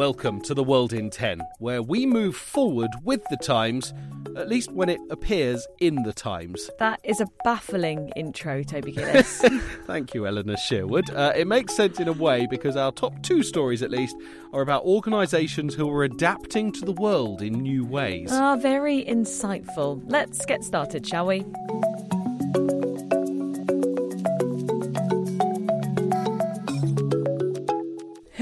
Welcome to the World in 10, where we move forward with the times, at least when it appears in the times. That is a baffling intro, Toby Gillis. Thank you, Eleanor Sherwood. Uh, it makes sense in a way because our top two stories, at least, are about organisations who are adapting to the world in new ways. ah, very insightful. Let's get started, shall we?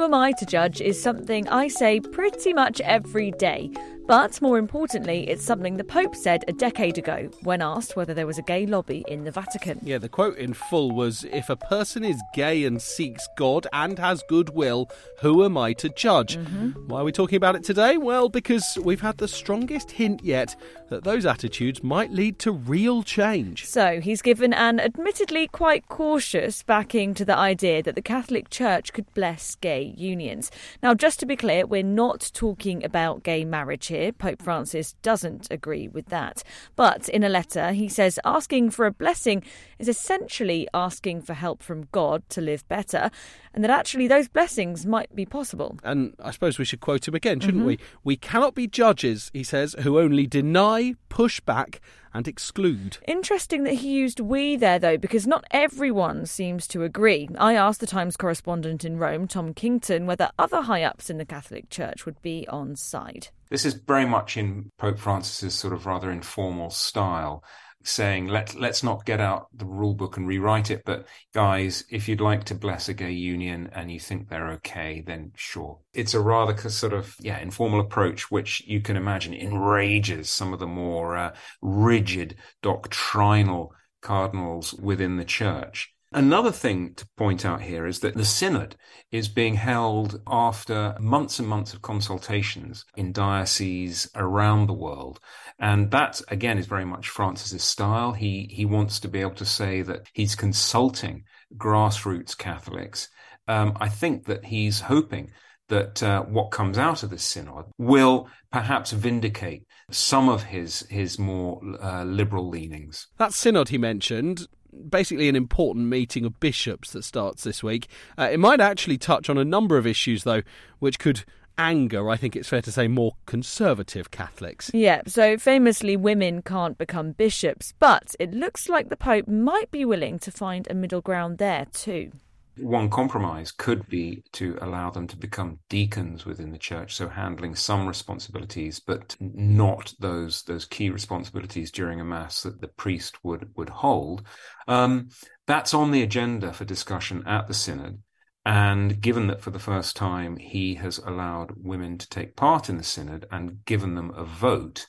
Who am I to judge is something I say pretty much every day. But more importantly, it's something the Pope said a decade ago when asked whether there was a gay lobby in the Vatican. Yeah, the quote in full was If a person is gay and seeks God and has goodwill, who am I to judge? Mm-hmm. Why are we talking about it today? Well, because we've had the strongest hint yet that those attitudes might lead to real change. So he's given an admittedly quite cautious backing to the idea that the Catholic Church could bless gay unions. Now, just to be clear, we're not talking about gay marriage here. Pope Francis doesn't agree with that. But in a letter, he says asking for a blessing is essentially asking for help from God to live better, and that actually those blessings might be possible. And I suppose we should quote him again, shouldn't mm-hmm. we? We cannot be judges, he says, who only deny, push back, and exclude. Interesting that he used we there, though, because not everyone seems to agree. I asked the Times correspondent in Rome, Tom Kington, whether other high ups in the Catholic Church would be on side. This is very much in Pope Francis's sort of rather informal style, saying let let's not get out the rule book and rewrite it, but guys, if you'd like to bless a gay union and you think they're okay, then sure. It's a rather sort of yeah informal approach, which you can imagine enrages some of the more uh, rigid doctrinal cardinals within the church. Another thing to point out here is that the synod is being held after months and months of consultations in dioceses around the world. And that again is very much Francis's style. He, he wants to be able to say that he's consulting grassroots Catholics. Um, I think that he's hoping that uh, what comes out of this synod will perhaps vindicate some of his his more uh, liberal leanings. That synod he mentioned, basically an important meeting of bishops that starts this week. Uh, it might actually touch on a number of issues, though, which could anger, I think it's fair to say, more conservative Catholics. Yeah, so famously, women can't become bishops, but it looks like the Pope might be willing to find a middle ground there too. One compromise could be to allow them to become deacons within the church, so handling some responsibilities, but not those those key responsibilities during a mass that the priest would would hold. Um, that's on the agenda for discussion at the synod. And given that for the first time he has allowed women to take part in the synod and given them a vote,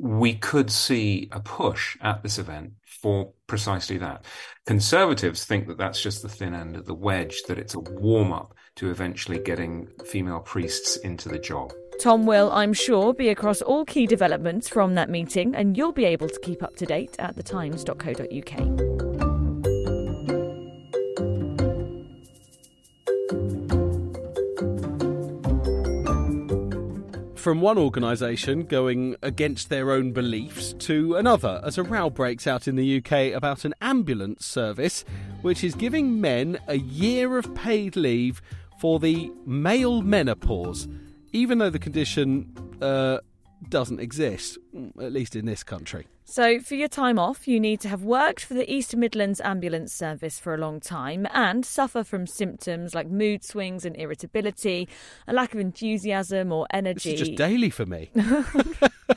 we could see a push at this event for precisely that. Conservatives think that that's just the thin end of the wedge, that it's a warm up to eventually getting female priests into the job. Tom will, I'm sure, be across all key developments from that meeting, and you'll be able to keep up to date at thetimes.co.uk. From one organisation going against their own beliefs to another as a row breaks out in the UK about an ambulance service which is giving men a year of paid leave for the male menopause, even though the condition uh, doesn't exist, at least in this country. So, for your time off, you need to have worked for the East Midlands Ambulance Service for a long time and suffer from symptoms like mood swings and irritability, a lack of enthusiasm or This energy. is just daily for me.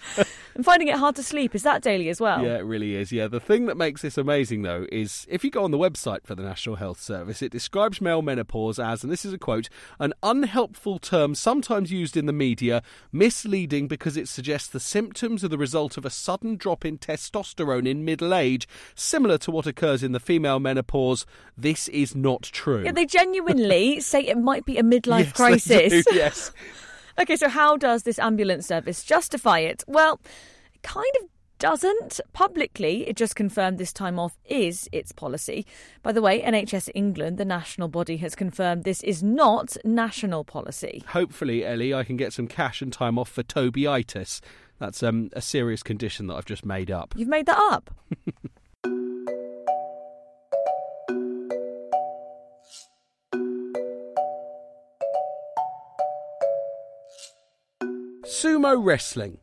finding it hard to sleep. Is that daily as well? Yeah, it really is. Yeah, the thing that makes this amazing, though, is if you go on the website for the National Health Service, it describes male menopause as, and this is a quote, an unhelpful term sometimes used in the media, misleading because it suggests the symptoms are the result of a sudden drop in testosterone in middle age, similar to what occurs in the female menopause. This is not true. Yeah, they genuinely say it might be a midlife yes, crisis. do, yes. Okay, so how does this ambulance service justify it? Well, it kind of doesn't. Publicly, it just confirmed this time off is its policy. By the way, NHS England, the national body, has confirmed this is not national policy. Hopefully, Ellie, I can get some cash and time off for Tobyitis. That's um, a serious condition that I've just made up. You've made that up? Sumo wrestling.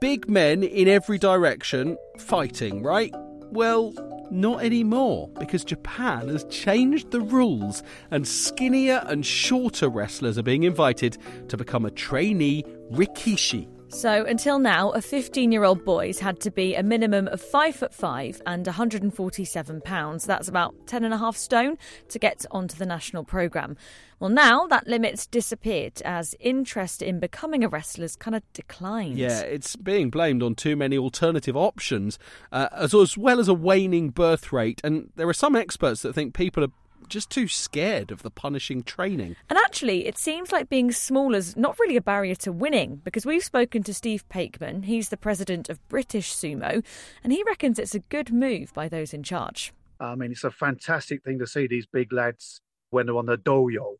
Big men in every direction fighting, right? Well, not anymore, because Japan has changed the rules, and skinnier and shorter wrestlers are being invited to become a trainee rikishi. So until now, a 15-year-old boy's had to be a minimum of five foot five and 147 pounds. That's about ten and a half stone to get onto the national programme. Well, now that limit's disappeared as interest in becoming a wrestler's kind of declined. Yeah, it's being blamed on too many alternative options, uh, as, as well as a waning birth rate. And there are some experts that think people are just too scared of the punishing training. And actually, it seems like being small is not really a barrier to winning because we've spoken to Steve Pakeman. He's the president of British Sumo, and he reckons it's a good move by those in charge. I mean, it's a fantastic thing to see these big lads when they're on the dohyo.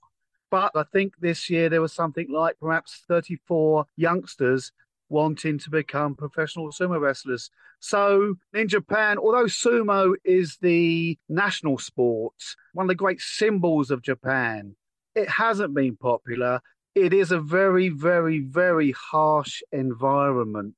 But I think this year there was something like perhaps 34 youngsters wanting to become professional sumo wrestlers. So in Japan, although sumo is the national sport, one of the great symbols of Japan, it hasn't been popular. It is a very, very, very harsh environment.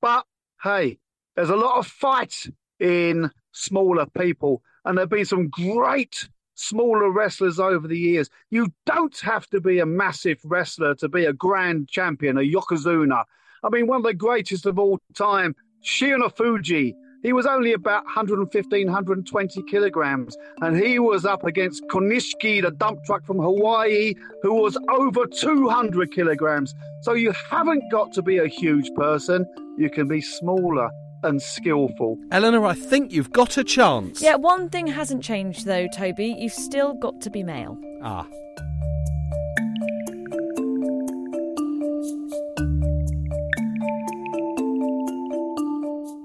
But hey, there's a lot of fight in smaller people, and there have been some great smaller wrestlers over the years. You don't have to be a massive wrestler to be a grand champion, a Yokozuna. I mean, one of the greatest of all time, Fuji. He was only about 115, 120 kilograms, and he was up against Konishiki, the dump truck from Hawaii, who was over 200 kilograms. So you haven't got to be a huge person, you can be smaller and skillful. Eleanor, I think you've got a chance. Yeah, one thing hasn't changed though, Toby. You've still got to be male. Ah.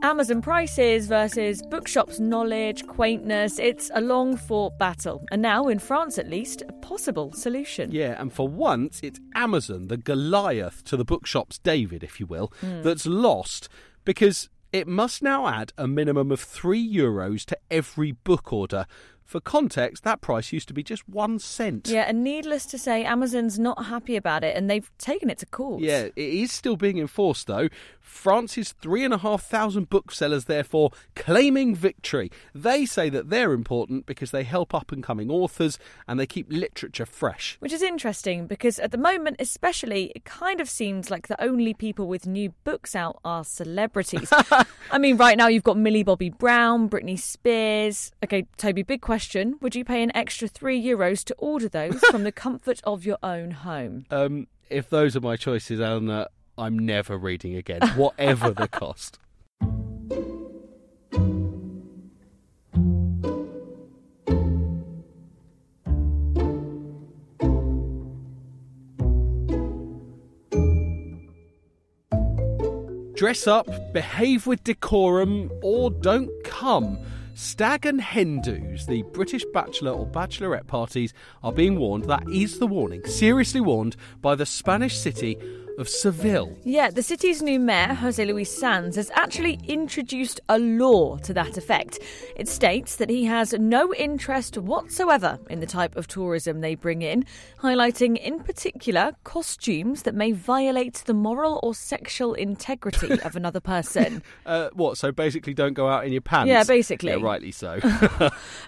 Amazon prices versus bookshops' knowledge, quaintness. It's a long fought battle. And now, in France at least, a possible solution. Yeah, and for once, it's Amazon, the Goliath to the bookshop's David, if you will, mm. that's lost because it must now add a minimum of three euros to every book order for context, that price used to be just one cent. Yeah, and needless to say, Amazon's not happy about it and they've taken it to court. Yeah, it is still being enforced though. France's three and a half thousand booksellers, therefore, claiming victory. They say that they're important because they help up and coming authors and they keep literature fresh. Which is interesting because at the moment, especially, it kind of seems like the only people with new books out are celebrities. I mean, right now you've got Millie Bobby Brown, Britney Spears. Okay, Toby, big question question Would you pay an extra three euros to order those from the comfort of your own home? Um, if those are my choices, Eleanor, I'm never reading again, whatever the cost. Dress up, behave with decorum, or don't come. Stag and hen do's, the British bachelor or bachelorette parties, are being warned. That is the warning, seriously warned by the Spanish city of Seville. Yeah, the city's new mayor, Jose Luis Sanz, has actually introduced a law to that effect. It states that he has no interest whatsoever in the type of tourism they bring in, highlighting in particular costumes that may violate the moral or sexual integrity of another person. Uh, what, so basically don't go out in your pants? Yeah, basically. Yeah, rightly so.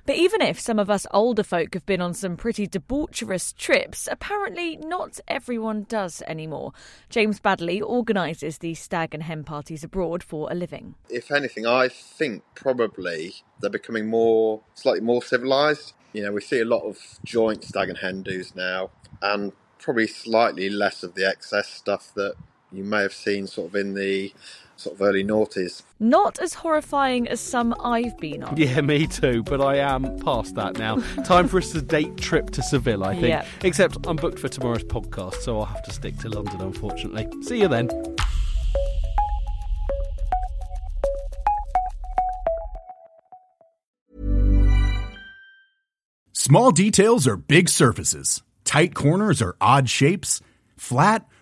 but even if some of us older folk have been on some pretty debaucherous trips, apparently not everyone does anymore. James Baddeley organises these stag and hen parties abroad for a living. If anything, I think probably they're becoming more, slightly more civilised. You know, we see a lot of joint stag and hen do's now, and probably slightly less of the excess stuff that you may have seen sort of in the sort of early noughties. Not as horrifying as some I've been on. Yeah, me too, but I am past that now. Time for a sedate trip to Seville, I think. Yep. Except I'm booked for tomorrow's podcast, so I'll have to stick to London, unfortunately. See you then. Small details are big surfaces. Tight corners are odd shapes. Flat,